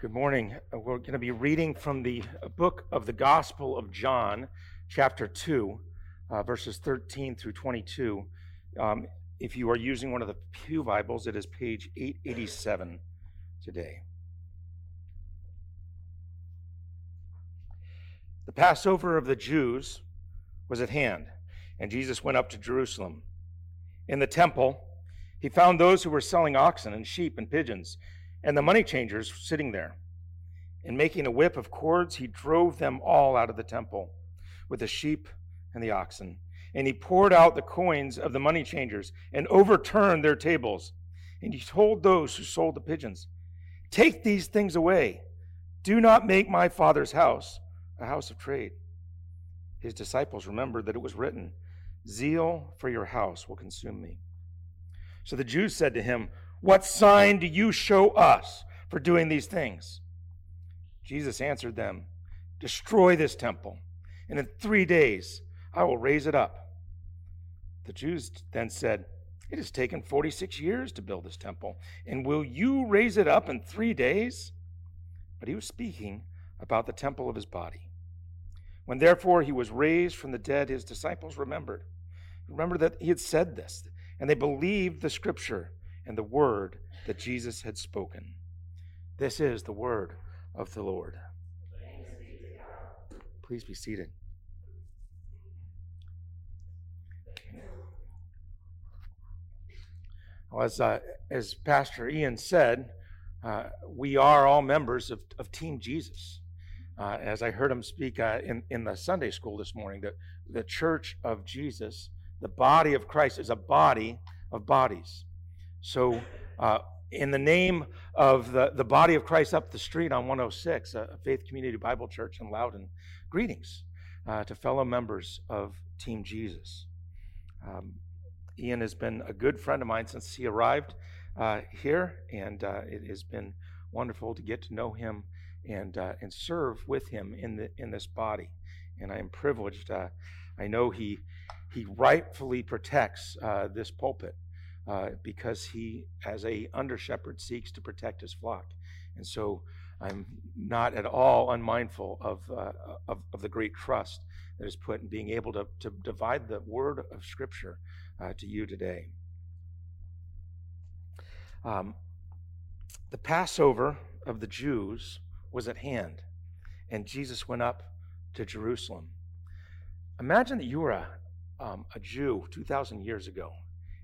Good morning. Uh, We're going to be reading from the uh, book of the Gospel of John, chapter 2, uh, verses 13 through 22. Um, if you are using one of the Pew Bibles, it is page 887 today. The Passover of the Jews was at hand, and Jesus went up to Jerusalem. In the temple, he found those who were selling oxen and sheep and pigeons and the money changers sitting there. And making a whip of cords, he drove them all out of the temple with the sheep and the oxen. And he poured out the coins of the money changers and overturned their tables. And he told those who sold the pigeons, Take these things away. Do not make my father's house a house of trade. His disciples remembered that it was written, Zeal for your house will consume me. So the Jews said to him, what sign do you show us for doing these things? Jesus answered them, Destroy this temple, and in three days I will raise it up. The Jews then said, It has taken 46 years to build this temple, and will you raise it up in three days? But he was speaking about the temple of his body. When therefore he was raised from the dead, his disciples remembered. Remember that he had said this, and they believed the scripture and the word that Jesus had spoken. This is the word of the Lord. Please be seated. Well, as, uh, as Pastor Ian said, uh, we are all members of, of Team Jesus. Uh, as I heard him speak uh, in, in the Sunday school this morning, that the church of Jesus, the body of Christ, is a body of bodies. So, uh, in the name of the, the body of Christ up the street on 106, a Faith Community Bible Church in Loudon, greetings uh, to fellow members of Team Jesus. Um, Ian has been a good friend of mine since he arrived uh, here, and uh, it has been wonderful to get to know him and uh, and serve with him in the in this body. And I am privileged. Uh, I know he he rightfully protects this pulpit uh, because he, as a under shepherd, seeks to protect his flock. And so I'm not at all unmindful of, uh, of, of, the great trust that is put in being able to, to divide the word of Scripture uh, to you today. Um, the Passover of the Jews was at hand, and Jesus went up to Jerusalem. Imagine that you were a, um, a Jew 2,000 years ago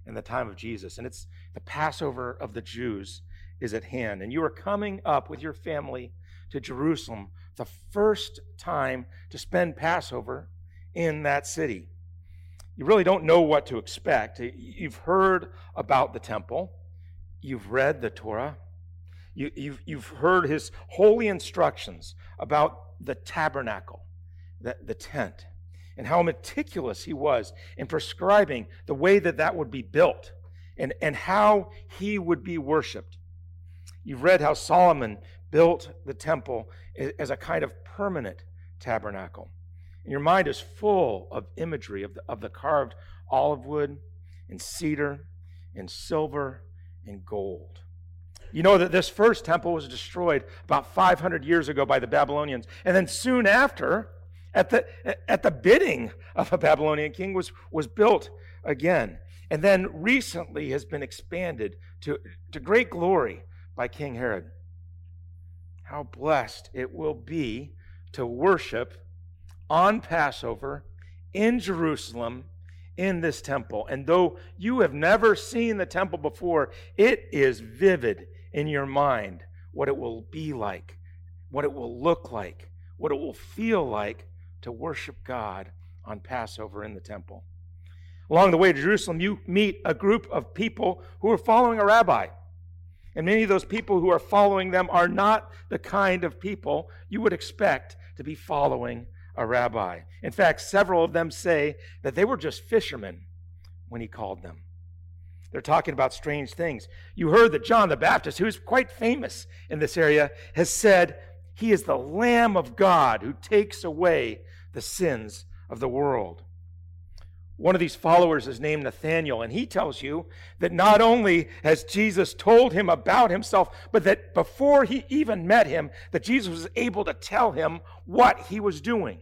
in the time of Jesus. And it's the Passover of the Jews is at hand. And you are coming up with your family to Jerusalem the first time to spend Passover in that city. You really don't know what to expect. You've heard about the temple, you've read the Torah, you, have you've, you've heard his holy instructions about the tabernacle, the, the tent and how meticulous he was in prescribing the way that that would be built and, and how he would be worshiped. You've read how Solomon built the temple as a kind of permanent tabernacle. And your mind is full of imagery of the, of the carved olive wood and cedar and silver and gold. You know that this first temple was destroyed about 500 years ago by the Babylonians. And then soon after, at the, at the bidding of a Babylonian king, was, was built again. And then recently has been expanded to, to great glory by King Herod. How blessed it will be to worship on Passover in Jerusalem in this temple. And though you have never seen the temple before, it is vivid in your mind what it will be like, what it will look like, what it will feel like to worship God on Passover in the temple. Along the way to Jerusalem, you meet a group of people who are following a rabbi. And many of those people who are following them are not the kind of people you would expect to be following a rabbi. In fact, several of them say that they were just fishermen when he called them. They're talking about strange things. You heard that John the Baptist, who's quite famous in this area, has said, He is the Lamb of God who takes away the sins of the world. one of these followers is named Nathaniel, and he tells you that not only has Jesus told him about himself, but that before he even met him, that Jesus was able to tell him what he was doing.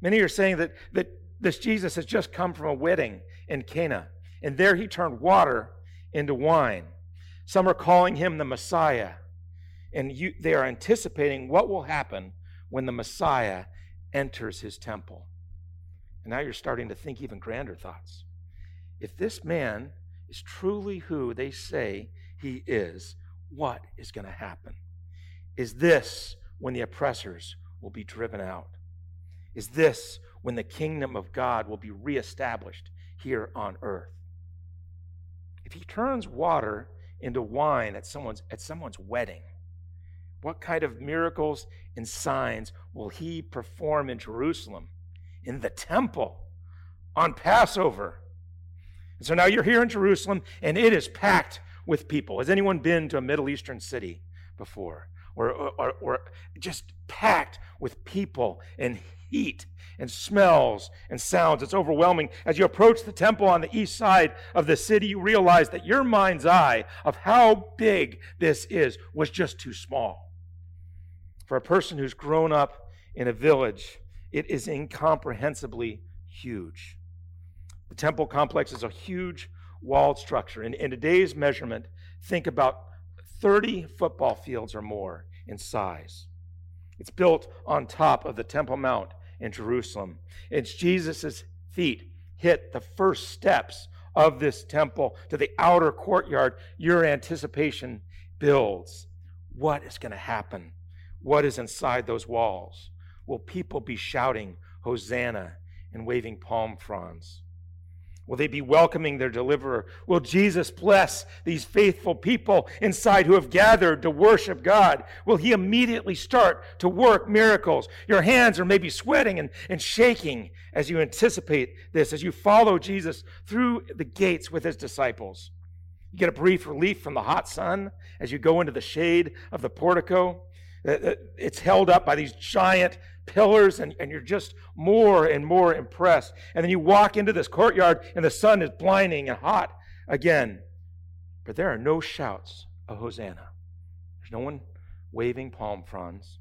Many are saying that, that this Jesus has just come from a wedding in Cana, and there he turned water into wine. Some are calling him the Messiah, and you, they are anticipating what will happen when the Messiah enters his temple. And now you're starting to think even grander thoughts. If this man is truly who they say he is, what is going to happen? Is this when the oppressors will be driven out? Is this when the kingdom of God will be reestablished here on earth? If he turns water into wine at someone's, at someone's wedding, what kind of miracles and signs will he perform in Jerusalem? in the temple on Passover. And so now you're here in Jerusalem and it is packed with people. Has anyone been to a Middle Eastern city before? Or, or, or just packed with people and heat and smells and sounds. It's overwhelming. As you approach the temple on the east side of the city, you realize that your mind's eye of how big this is was just too small. For a person who's grown up in a village it is incomprehensibly huge. The temple complex is a huge walled structure. In, in today's measurement, think about 30 football fields or more in size. It's built on top of the Temple Mount in Jerusalem. It's Jesus' feet hit the first steps of this temple to the outer courtyard. Your anticipation builds. What is going to happen? What is inside those walls? Will people be shouting, Hosanna, and waving palm fronds? Will they be welcoming their deliverer? Will Jesus bless these faithful people inside who have gathered to worship God? Will he immediately start to work miracles? Your hands are maybe sweating and, and shaking as you anticipate this, as you follow Jesus through the gates with his disciples. You get a brief relief from the hot sun as you go into the shade of the portico. Uh, uh, it's held up by these giant pillars, and, and you're just more and more impressed. And then you walk into this courtyard, and the sun is blinding and hot again. But there are no shouts of Hosanna. There's no one waving palm fronds.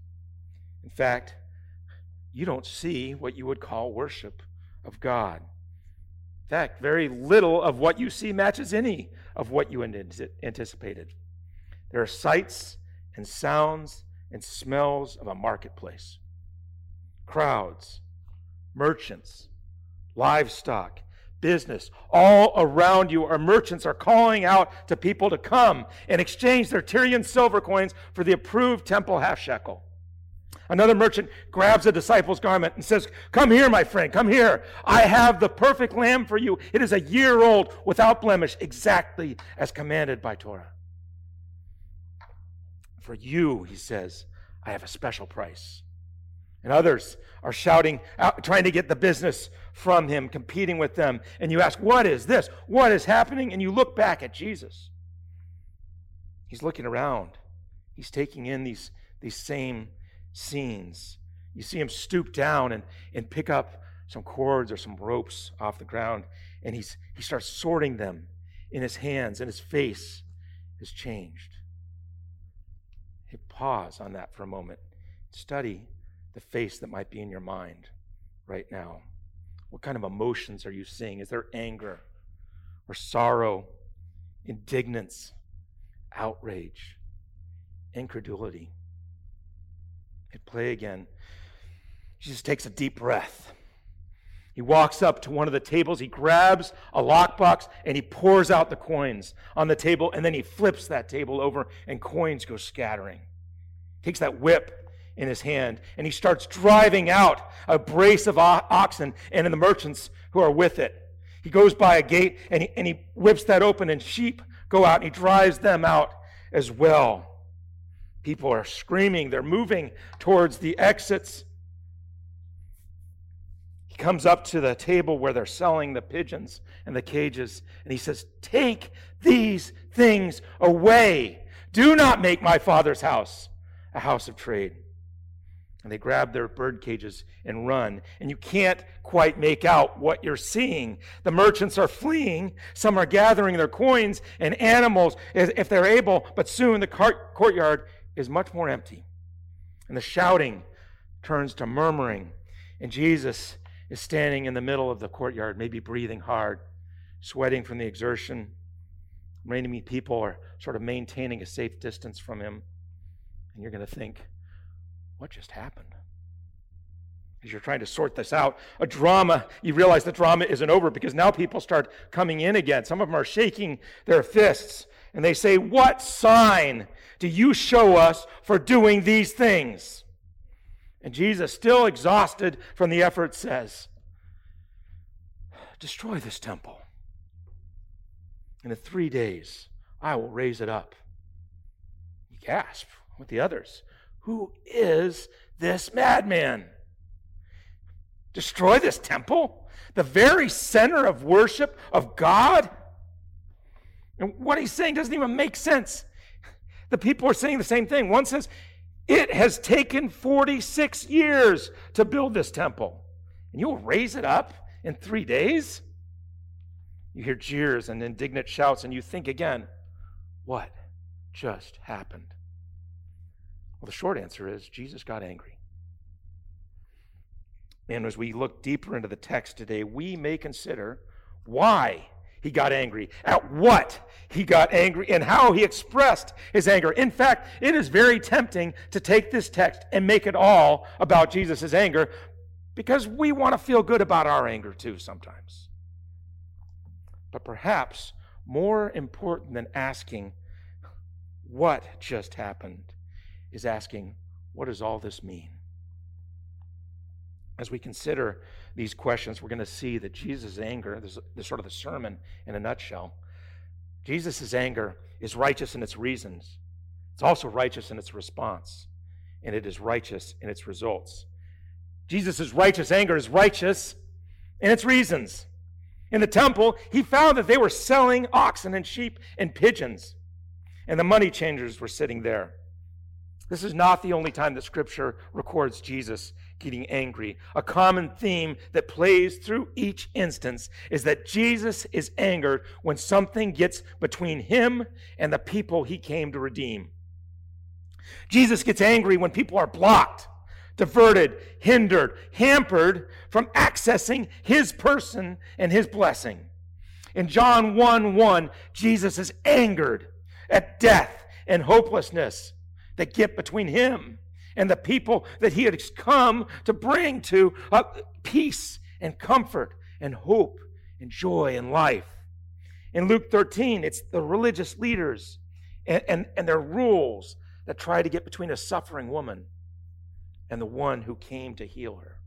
In fact, you don't see what you would call worship of God. In fact, very little of what you see matches any of what you anticipated. There are sights and sounds and smells of a marketplace. Crowds, merchants, livestock, business, all around you are merchants are calling out to people to come and exchange their Tyrian silver coins for the approved temple half shekel. Another merchant grabs a disciple's garment and says, Come here, my friend, come here. I have the perfect lamb for you. It is a year old without blemish, exactly as commanded by Torah. For you, he says, I have a special price. And others are shouting out, trying to get the business from him, competing with them. And you ask, What is this? What is happening? And you look back at Jesus. He's looking around, he's taking in these, these same scenes. You see him stoop down and, and pick up some cords or some ropes off the ground, and he's, he starts sorting them in his hands, and his face has changed. Pause on that for a moment. Study the face that might be in your mind right now. What kind of emotions are you seeing? Is there anger or sorrow, indignance, outrage, incredulity? Hit play again. Jesus takes a deep breath. He walks up to one of the tables, he grabs a lockbox, and he pours out the coins on the table, and then he flips that table over, and coins go scattering. Takes that whip in his hand, and he starts driving out a brace of oxen and the merchants who are with it. He goes by a gate and he, and he whips that open, and sheep go out, and he drives them out as well. People are screaming, they're moving towards the exits He comes up to the table where they're selling the pigeons and the cages, and he says, Take these things away. Do not make my father's house a house of trade. and they grab their bird cages and run. And you can't quite make out what you're seeing. The merchants are fleeing. Some are gathering their coins and animals if they're able, but soon the courtyard is much more empty. And the shouting turns to murmuring. And Jesus is standing in the middle of the courtyard, maybe breathing hard, sweating from the exertion. Many people are sort of maintaining a safe distance from him. And you're going to think, what just happened? As you're trying to sort this out, a drama, you realize the drama isn't over because now people start coming in again. Some of them are shaking their fists and they say, What sign do you show us for doing these things? And Jesus, still exhausted from the effort, says, Destroy this temple. And in three days, I will raise it up. You gasp with the others. Who is this madman? Destroy this temple? The very center of worship of God? And what he's saying doesn't even make sense. The people are saying the same thing. One says, It has taken 46 years to build this temple, and you will raise it up in three days? You hear jeers and indignant shouts, and you think again, What just happened? Well, the short answer is Jesus got angry. And as we look deeper into the text today, we may consider why he got angry, at what he got angry, and how he expressed his anger. In fact, it is very tempting to take this text and make it all about Jesus' anger because we want to feel good about our anger too sometimes. But perhaps more important than asking what just happened is asking, what does all this mean? As we consider these questions, we're going to see that Jesus' anger, this is sort of the sermon in a nutshell. Jesus' anger is righteous in its reasons. It's also righteous in its response, and it is righteous in its results. Jesus' righteous anger is righteous in its reasons. In the temple, he found that they were selling oxen and sheep and pigeons, and the money changers were sitting there. This is not the only time that Scripture records Jesus getting angry. A common theme that plays through each instance is that Jesus is angered when something gets between him and the people he came to redeem. Jesus gets angry when people are blocked, diverted, hindered, hampered from accessing his person and his blessing. In John 1 1, Jesus is angered at death and hopelessness that get between him and the people that he had come to bring to uh, peace and comfort and hope and joy and life. In Luke 13, it's the religious leaders and, and, and their rules that try to get between a suffering woman and the one who came to heal her.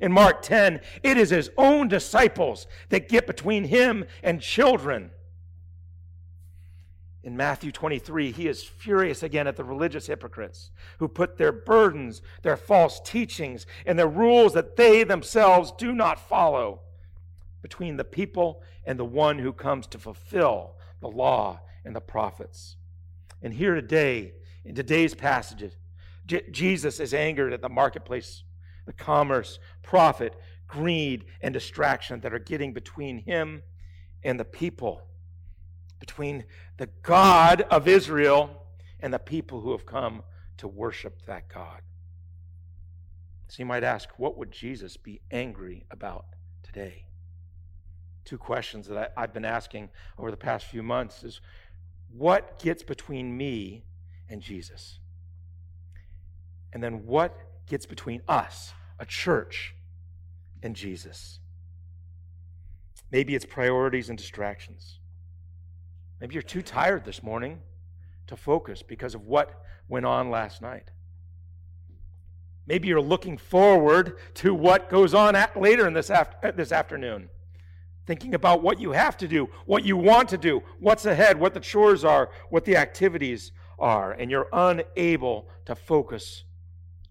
In Mark 10, it is his own disciples that get between him and children in Matthew 23, he is furious again at the religious hypocrites who put their burdens, their false teachings, and their rules that they themselves do not follow between the people and the one who comes to fulfill the law and the prophets. And here today, in today's passages, J- Jesus is angered at the marketplace, the commerce, profit, greed, and distraction that are getting between him and the people between the God of Israel and the people who have come to worship that God. So you might ask, what would Jesus be angry about today? Two questions that I, have been asking over the past few months is what gets between me and Jesus? And then what gets between us, a church, and Jesus? Maybe it's priorities and distractions. Maybe you're too tired this morning to focus because of what went on last night. Maybe you're looking forward to what goes on at, later in this, after, uh, this afternoon, thinking about what you have to do, what you want to do, what's ahead, what the chores are, what the activities are, and you're unable to focus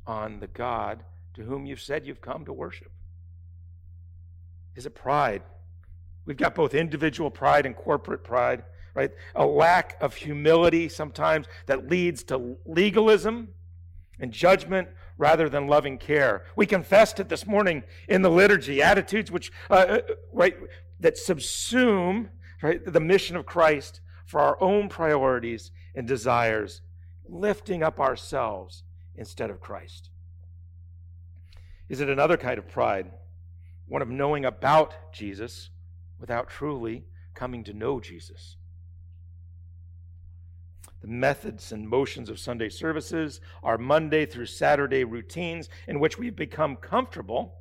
on the God to whom you've said you've come to worship. Is it pride? We've got both individual pride and corporate pride right? A lack of humility sometimes that leads to legalism and judgment rather than loving care. We confessed it this morning in the liturgy, attitudes which uh, uh, right that subsume right the mission of Christ for our own priorities and desires, lifting up ourselves instead of Christ. Is it another kind of pride, one of knowing about Jesus without truly coming to know Jesus? The methods and motions of Sunday services, our Monday through Saturday routines in which we've become comfortable,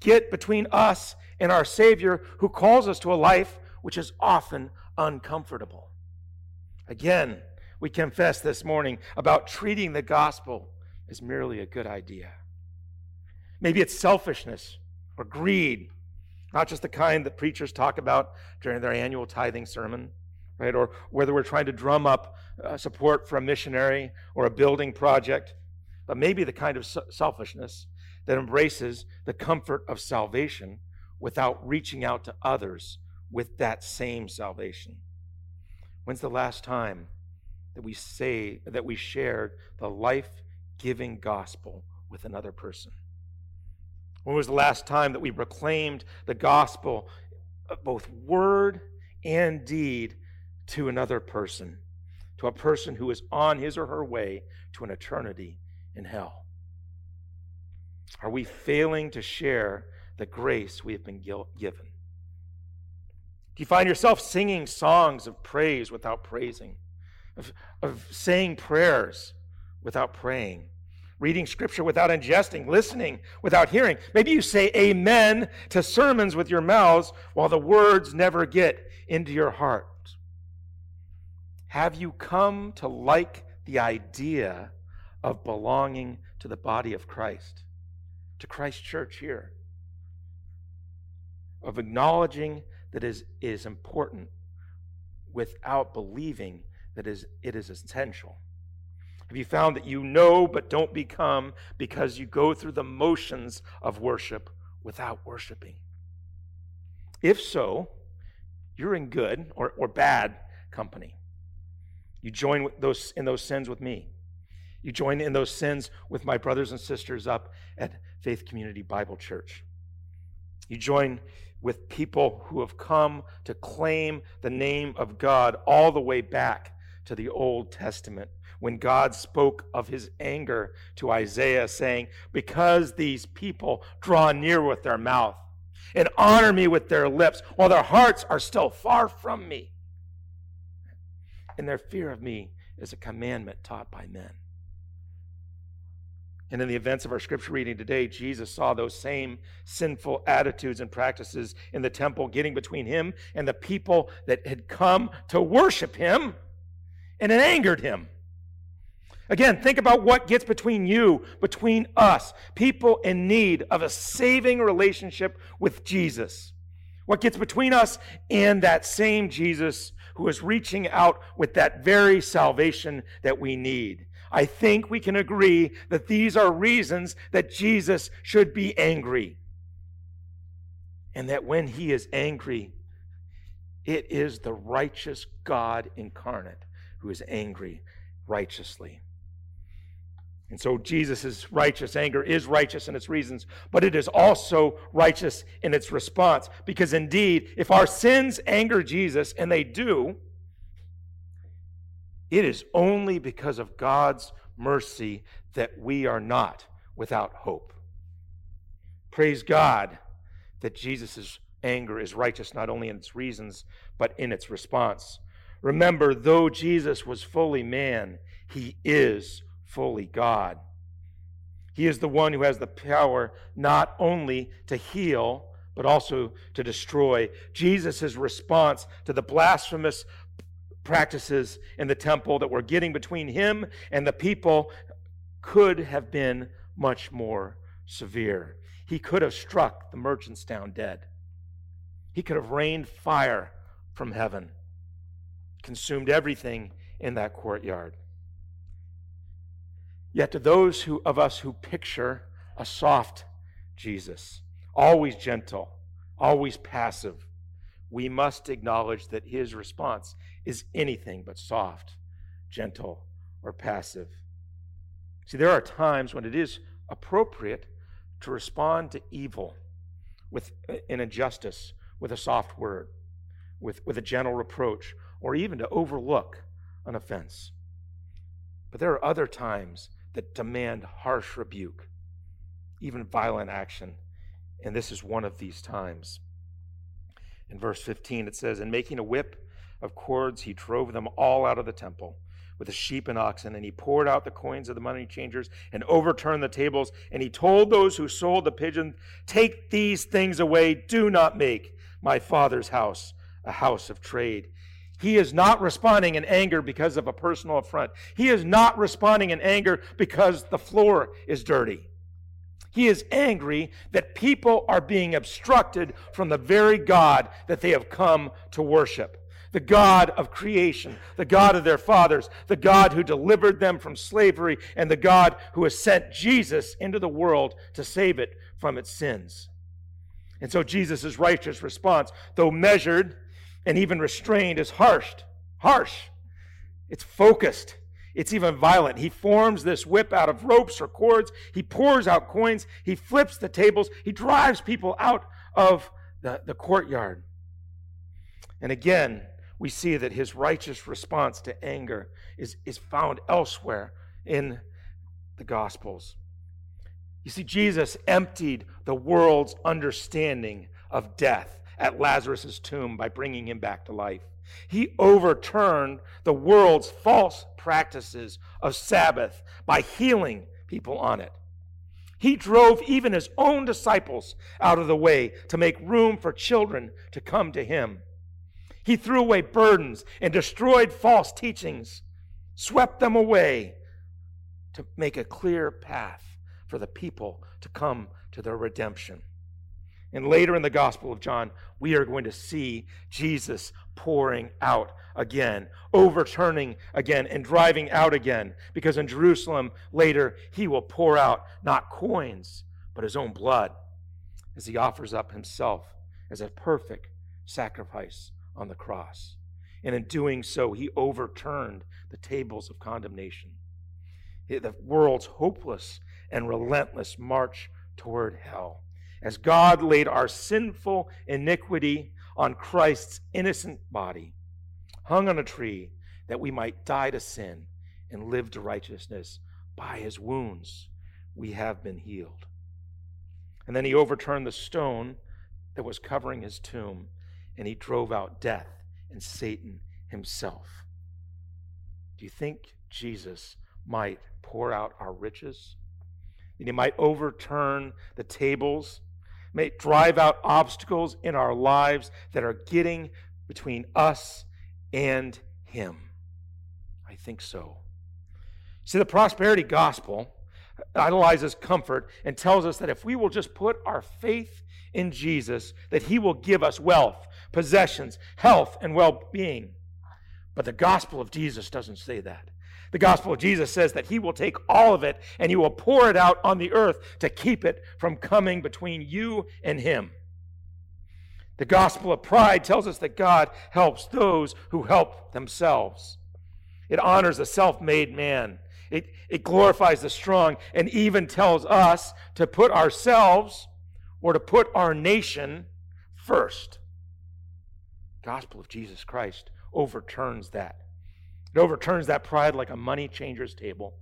get between us and our Savior who calls us to a life which is often uncomfortable. Again, we confess this morning about treating the gospel as merely a good idea. Maybe it's selfishness or greed, not just the kind that preachers talk about during their annual tithing sermon right? Or whether we're trying to drum up uh, support for a missionary or a building project, but maybe the kind of selfishness that embraces the comfort of salvation without reaching out to others with that same salvation. When's the last time that we say that we shared the life-giving gospel with another person? When was the last time that we proclaimed the gospel, both word and deed, to another person, to a person who is on his or her way to an eternity in hell? Are we failing to share the grace we have been given? Do you find yourself singing songs of praise without praising, of, of saying prayers without praying, reading scripture without ingesting, listening without hearing? Maybe you say amen to sermons with your mouths while the words never get into your heart. Have you come to like the idea of belonging to the body of Christ, to Christ Church here? Of acknowledging that is, is important without believing that is, it is essential? Have you found that you know but don't become because you go through the motions of worship without worshiping? If so, you're in good or, or bad company. You join those, in those sins with me. You join in those sins with my brothers and sisters up at Faith Community Bible Church. You join with people who have come to claim the name of God all the way back to the Old Testament when God spoke of his anger to Isaiah, saying, Because these people draw near with their mouth and honor me with their lips, while their hearts are still far from me and their fear of me is a commandment taught by men. And in the events of our scripture reading today, Jesus saw those same sinful attitudes and practices in the temple getting between him and the people that had come to worship him, and it angered him. Again, think about what gets between you, between us, people in need of a saving relationship with Jesus. What gets between us and that same Jesus who is reaching out with that very salvation that we need. I think we can agree that these are reasons that Jesus should be angry. And that when he is angry, it is the righteous God incarnate who is angry righteously. And so Jesus' righteous anger is righteous in its reasons, but it is also righteous in its response. Because indeed, if our sins anger Jesus, and they do, it is only because of God's mercy that we are not without hope. Praise God that Jesus' anger is righteous not only in its reasons, but in its response. Remember, though Jesus was fully man, he is fully God. He is the one who has the power not only to heal, but also to destroy. Jesus' response to the blasphemous practices in the temple that were getting between him and the people could have been much more severe. He could have struck the merchants down dead. He could have rained fire from heaven, consumed everything in that courtyard. Yet to those who, of us who picture a soft Jesus, always gentle, always passive, we must acknowledge that his response is anything but soft, gentle, or passive. See, there are times when it is appropriate to respond to evil with uh, an injustice, with a soft word, with, with a gentle reproach, or even to overlook an offense. But there are other times that demand harsh rebuke, even violent action. And this is one of these times. In verse 15, it says, In making a whip of cords, he drove them all out of the temple with the sheep and oxen, and he poured out the coins of the money changers and overturned the tables. And he told those who sold the pigeon, Take these things away. Do not make my father's house a house of trade. He is not responding in anger because of a personal affront. He is not responding in anger because the floor is dirty. He is angry that people are being obstructed from the very God that they have come to worship. The God of creation, the God of their fathers, the God who delivered them from slavery, and the God who has sent Jesus into the world to save it from its sins. And so Jesus' righteous response, though measured, and even restrained is harsh. Harsh. It's focused. It's even violent. He forms this whip out of ropes or cords. He pours out coins. He flips the tables. He drives people out of the, the courtyard. And again, we see that his righteous response to anger is, is found elsewhere in the Gospels. You see, Jesus emptied the world's understanding of death at Lazarus' tomb by bringing him back to life. He overturned the world's false practices of Sabbath by healing people on it. He drove even his own disciples out of the way to make room for children to come to him. He threw away burdens and destroyed false teachings, swept them away to make a clear path for the people to come to their redemption. And later in the Gospel of John, we are going to see Jesus pouring out again, overturning again, and driving out again. Because in Jerusalem later, he will pour out not coins, but his own blood as he offers up himself as a perfect sacrifice on the cross. And in doing so, he overturned the tables of condemnation. The world's hopeless and relentless march toward hell as God laid our sinful iniquity on Christ's innocent body, hung on a tree, that we might die to sin and live to righteousness. By his wounds we have been healed. And then he overturned the stone that was covering his tomb, and he drove out death and Satan himself. Do you think Jesus might pour out our riches? That he might overturn the tables may drive out obstacles in our lives that are getting between us and Him? I think so. See, the prosperity gospel idolizes comfort and tells us that if we will just put our faith in Jesus, that He will give us wealth, possessions, health, and well being. But the gospel of Jesus doesn't say that. The gospel of Jesus says that he will take all of it and he will pour it out on the earth to keep it from coming between you and him. The gospel of pride tells us that God helps those who help themselves. It honors the self made man. It, it glorifies the strong and even tells us to put ourselves or to put our nation first. The Gospel of Jesus Christ overturns that. It overturns that pride like a money changer's table.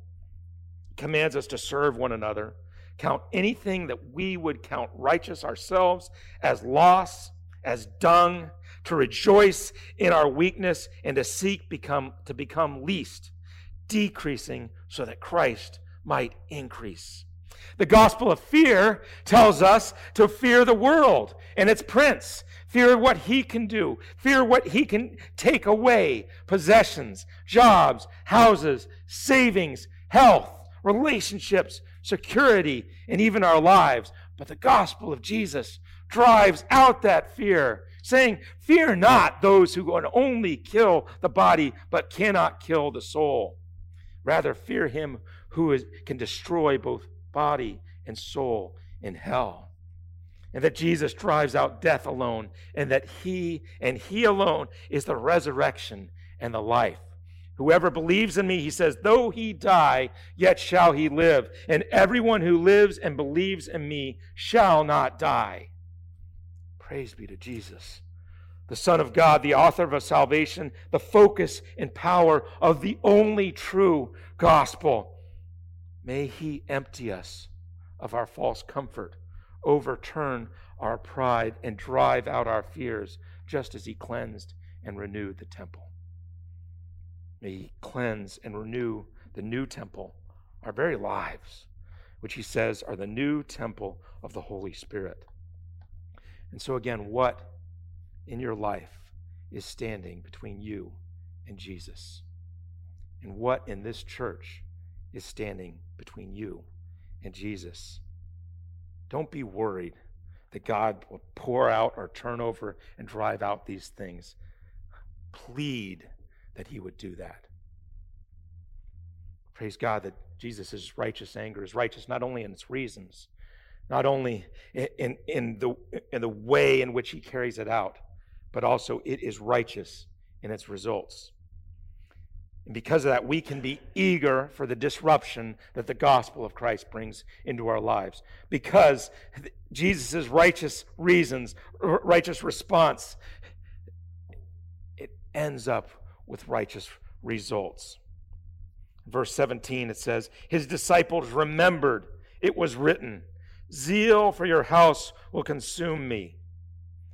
It commands us to serve one another, count anything that we would count righteous ourselves as loss, as dung, to rejoice in our weakness, and to seek become, to become least, decreasing so that Christ might increase. The gospel of fear tells us to fear the world and its prince, fear what he can do, fear what he can take away possessions, jobs, houses, savings, health, relationships, security, and even our lives. But the gospel of Jesus drives out that fear, saying, Fear not those who can only kill the body but cannot kill the soul. Rather, fear him who is, can destroy both body and soul in hell. And that Jesus drives out death alone, and that He and He alone is the resurrection and the life. Whoever believes in me, he says, though he die, yet shall he live. And everyone who lives and believes in me shall not die. Praise be to Jesus, the Son of God, the author of salvation, the focus and power of the only true gospel. May he empty us of our false comfort, overturn our pride, and drive out our fears, just as he cleansed and renewed the temple. May He cleanse and renew the new temple, our very lives, which He says are the new temple of the Holy Spirit. And so, again, what in your life is standing between you and Jesus? And what in this church is standing between you and Jesus? Don't be worried that God will pour out or turn over and drive out these things. Plead that he would do that. Praise God that Jesus' righteous anger is righteous not only in its reasons, not only in, in, the, in the way in which he carries it out, but also it is righteous in its results. And because of that, we can be eager for the disruption that the gospel of Christ brings into our lives. Because Jesus' righteous reasons, righteous response, it ends up with righteous results. Verse 17, it says, His disciples remembered it was written, Zeal for your house will consume me.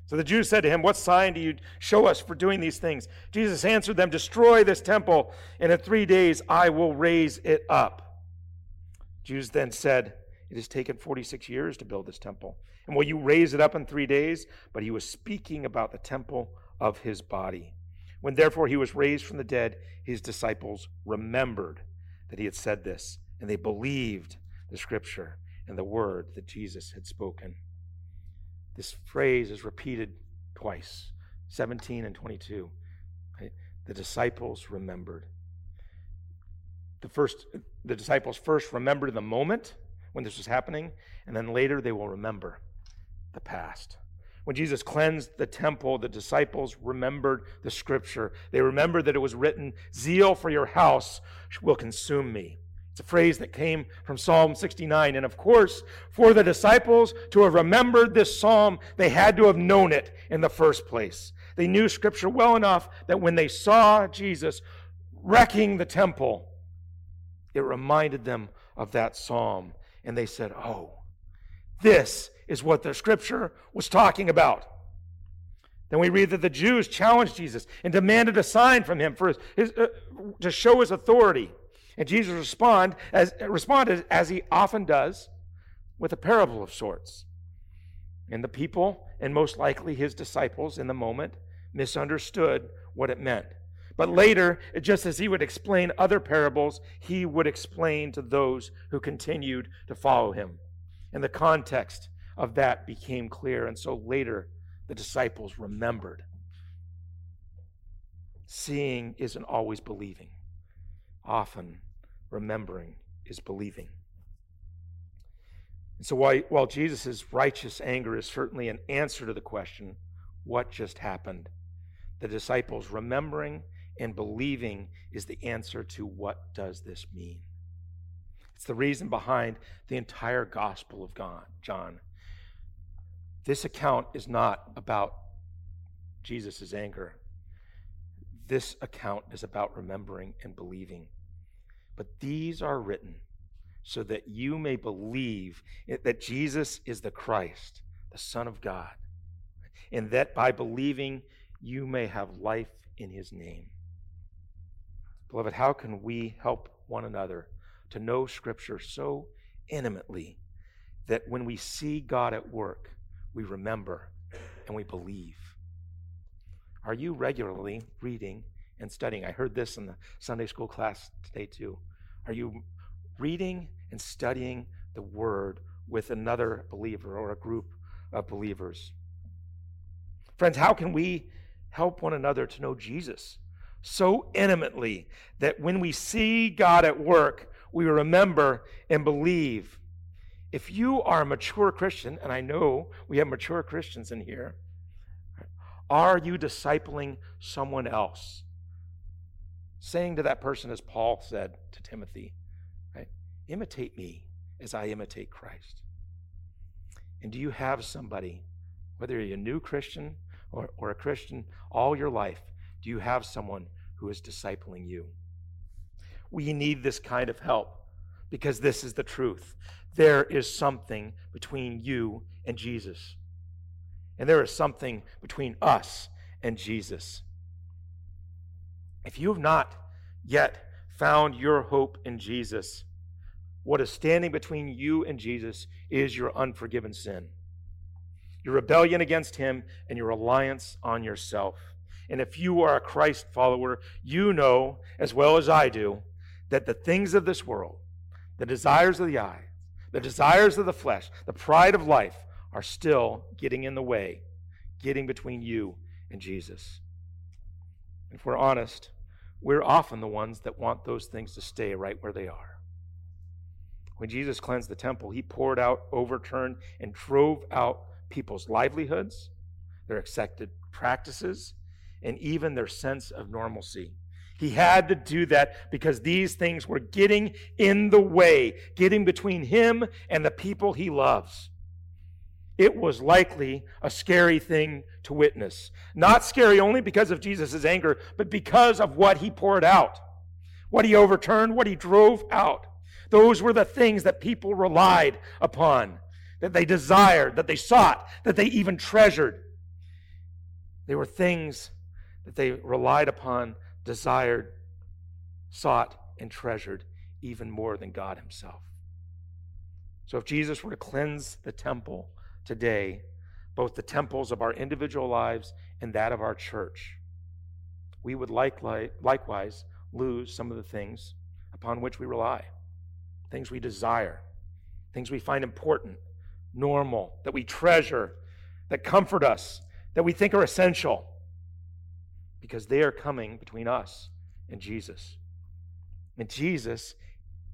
So the Jews said to him, What sign do you show us for doing these things? Jesus answered them, Destroy this temple, and in three days I will raise it up. Jews then said, It has taken 46 years to build this temple. And will you raise it up in three days? But he was speaking about the temple of his body. When therefore he was raised from the dead, his disciples remembered that he had said this, and they believed the scripture and the word that Jesus had spoken. This phrase is repeated twice 17 and 22. The disciples remembered. The first the disciples first remembered the moment when this was happening, and then later they will remember the past. When Jesus cleansed the temple, the disciples remembered the scripture. They remembered that it was written, Zeal for your house will consume me. It's a phrase that came from Psalm 69. And of course, for the disciples to have remembered this psalm, they had to have known it in the first place. They knew scripture well enough that when they saw Jesus wrecking the temple, it reminded them of that psalm. And they said, Oh, this is what the scripture was talking about. Then we read that the Jews challenged Jesus and demanded a sign from him for his, his uh, to show his authority. And Jesus respond as, responded, as he often does, with a parable of sorts. And the people, and most likely his disciples in the moment, misunderstood what it meant. But later, just as he would explain other parables, he would explain to those who continued to follow him. And the context of that became clear. And so later, the disciples remembered. Seeing isn't always believing, often, remembering is believing. And so while, while Jesus' righteous anger is certainly an answer to the question, what just happened? The disciples remembering and believing is the answer to what does this mean? It's the reason behind the entire Gospel of God, John. This account is not about Jesus' anger. This account is about remembering and believing. But these are written so that you may believe that Jesus is the Christ, the Son of God, and that by believing you may have life in his name. Beloved, how can we help one another to know Scripture so intimately that when we see God at work, we remember and we believe. Are you regularly reading and studying? I heard this in the Sunday school class today too. Are you reading and studying the Word with another believer or a group of believers? Friends, how can we help one another to know Jesus so intimately that when we see God at work, we remember and believe. If you are a mature Christian, and I know we have mature Christians in here, are you discipling someone else saying to that person, as Paul said to Timothy, right? Imitate me as I imitate Christ. And do you have somebody, whether you're a new Christian or, or a Christian all your life, do you have someone who is discipling you? We need this kind of help because this is the truth. There is something between you and Jesus. And there is something between us and Jesus. If you have not yet found your hope in Jesus, what is standing between you and Jesus is your unforgiven sin, your rebellion against Him, and your reliance on yourself. And if you are a Christ follower, you know as well as I do that the things of this world, the desires of the eye, the desires of the flesh, the pride of life are still getting in the way, getting between you and Jesus. If we're honest, we're often the ones that want those things to stay right where they are. When Jesus cleansed the temple, he poured out, overturned, and drove out people's livelihoods, their accepted practices, and even their sense of normalcy. He had to do that because these things were getting in the way, getting between him and the people he loves. It was likely a scary thing to witness. Not scary only because of Jesus' anger, but because of what he poured out, what he overturned, what he drove out. Those were the things that people relied upon, that they desired, that they sought, that they even treasured. They were things that they relied upon, desired, sought, and treasured even more than God Himself. So if Jesus were to cleanse the temple today, both the temples of our individual lives and that of our church, we would likewise lose some of the things upon which we rely things we desire, things we find important, normal, that we treasure, that comfort us, that we think are essential, because they are coming between us and Jesus. And Jesus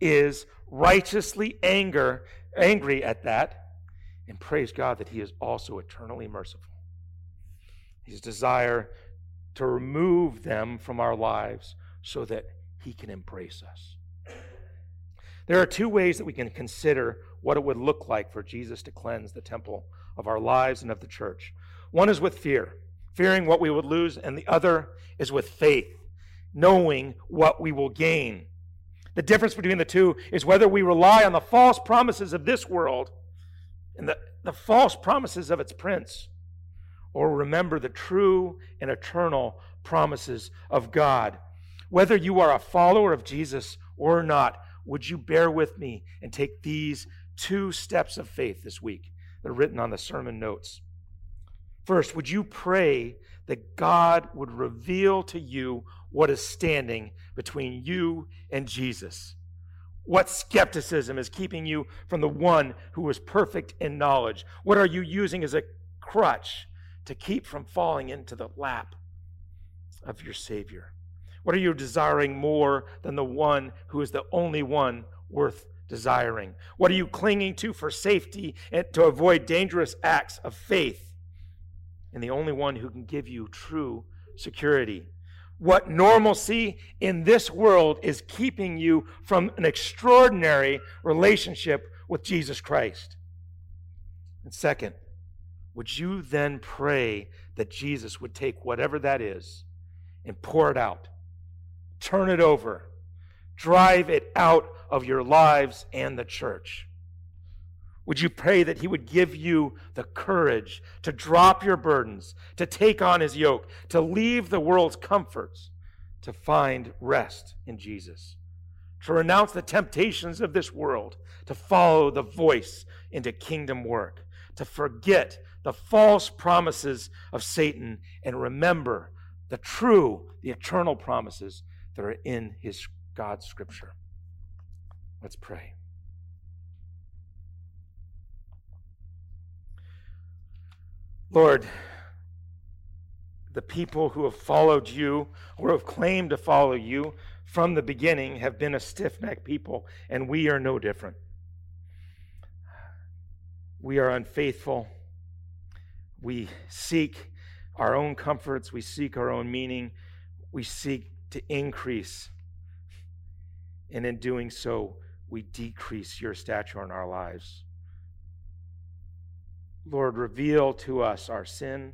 is righteously anger, angry at that, and praise God that He is also eternally merciful. His desire to remove them from our lives so that He can embrace us. There are two ways that we can consider what it would look like for Jesus to cleanse the temple of our lives and of the church. One is with fear, fearing what we would lose, and the other is with faith, knowing what we will gain. The difference between the two is whether we rely on the false promises of this world and the, the false promises of its prince, or remember the true and eternal promises of God. Whether you are a follower of Jesus or not, would you bear with me and take these two steps of faith this week? They're written on the sermon notes. First, would you pray that God would reveal to you what is standing between you and Jesus? What skepticism is keeping you from the one who is perfect in knowledge? What are you using as a crutch to keep from falling into the lap of your Savior? What are you desiring more than the one who is the only one worth desiring? What are you clinging to for safety and to avoid dangerous acts of faith? And the only one who can give you true security. What normalcy in this world is keeping you from an extraordinary relationship with Jesus Christ? And second, would you then pray that Jesus would take whatever that is and pour it out turn it over, drive it out of your lives and the church. Would you pray that He would give you the courage to drop your burdens, to take on His yoke, to leave the world's comforts, to find rest in Jesus, to renounce the temptations of this world, to follow the voice into kingdom work, to forget the false promises of Satan and remember the true, the eternal promises that are in his God's scripture. Let's pray. Lord, the people who have followed you or have claimed to follow you from the beginning have been a stiff necked people, and we are no different. We are unfaithful. We seek our own comforts. We seek our own meaning. We seek to increase. And in doing so, we decrease your stature in our lives. Lord, reveal to us our sin.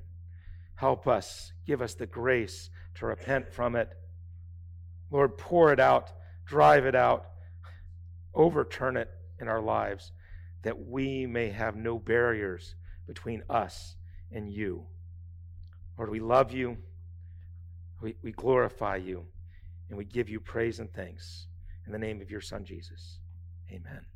Help us. Give us the grace to repent from it. Lord, pour it out, drive it out, overturn it in our lives, that we may have no barriers between us and you. Lord, we love you, we, we glorify you, and we give you praise and thanks. In the name of your Son, Jesus. Amen.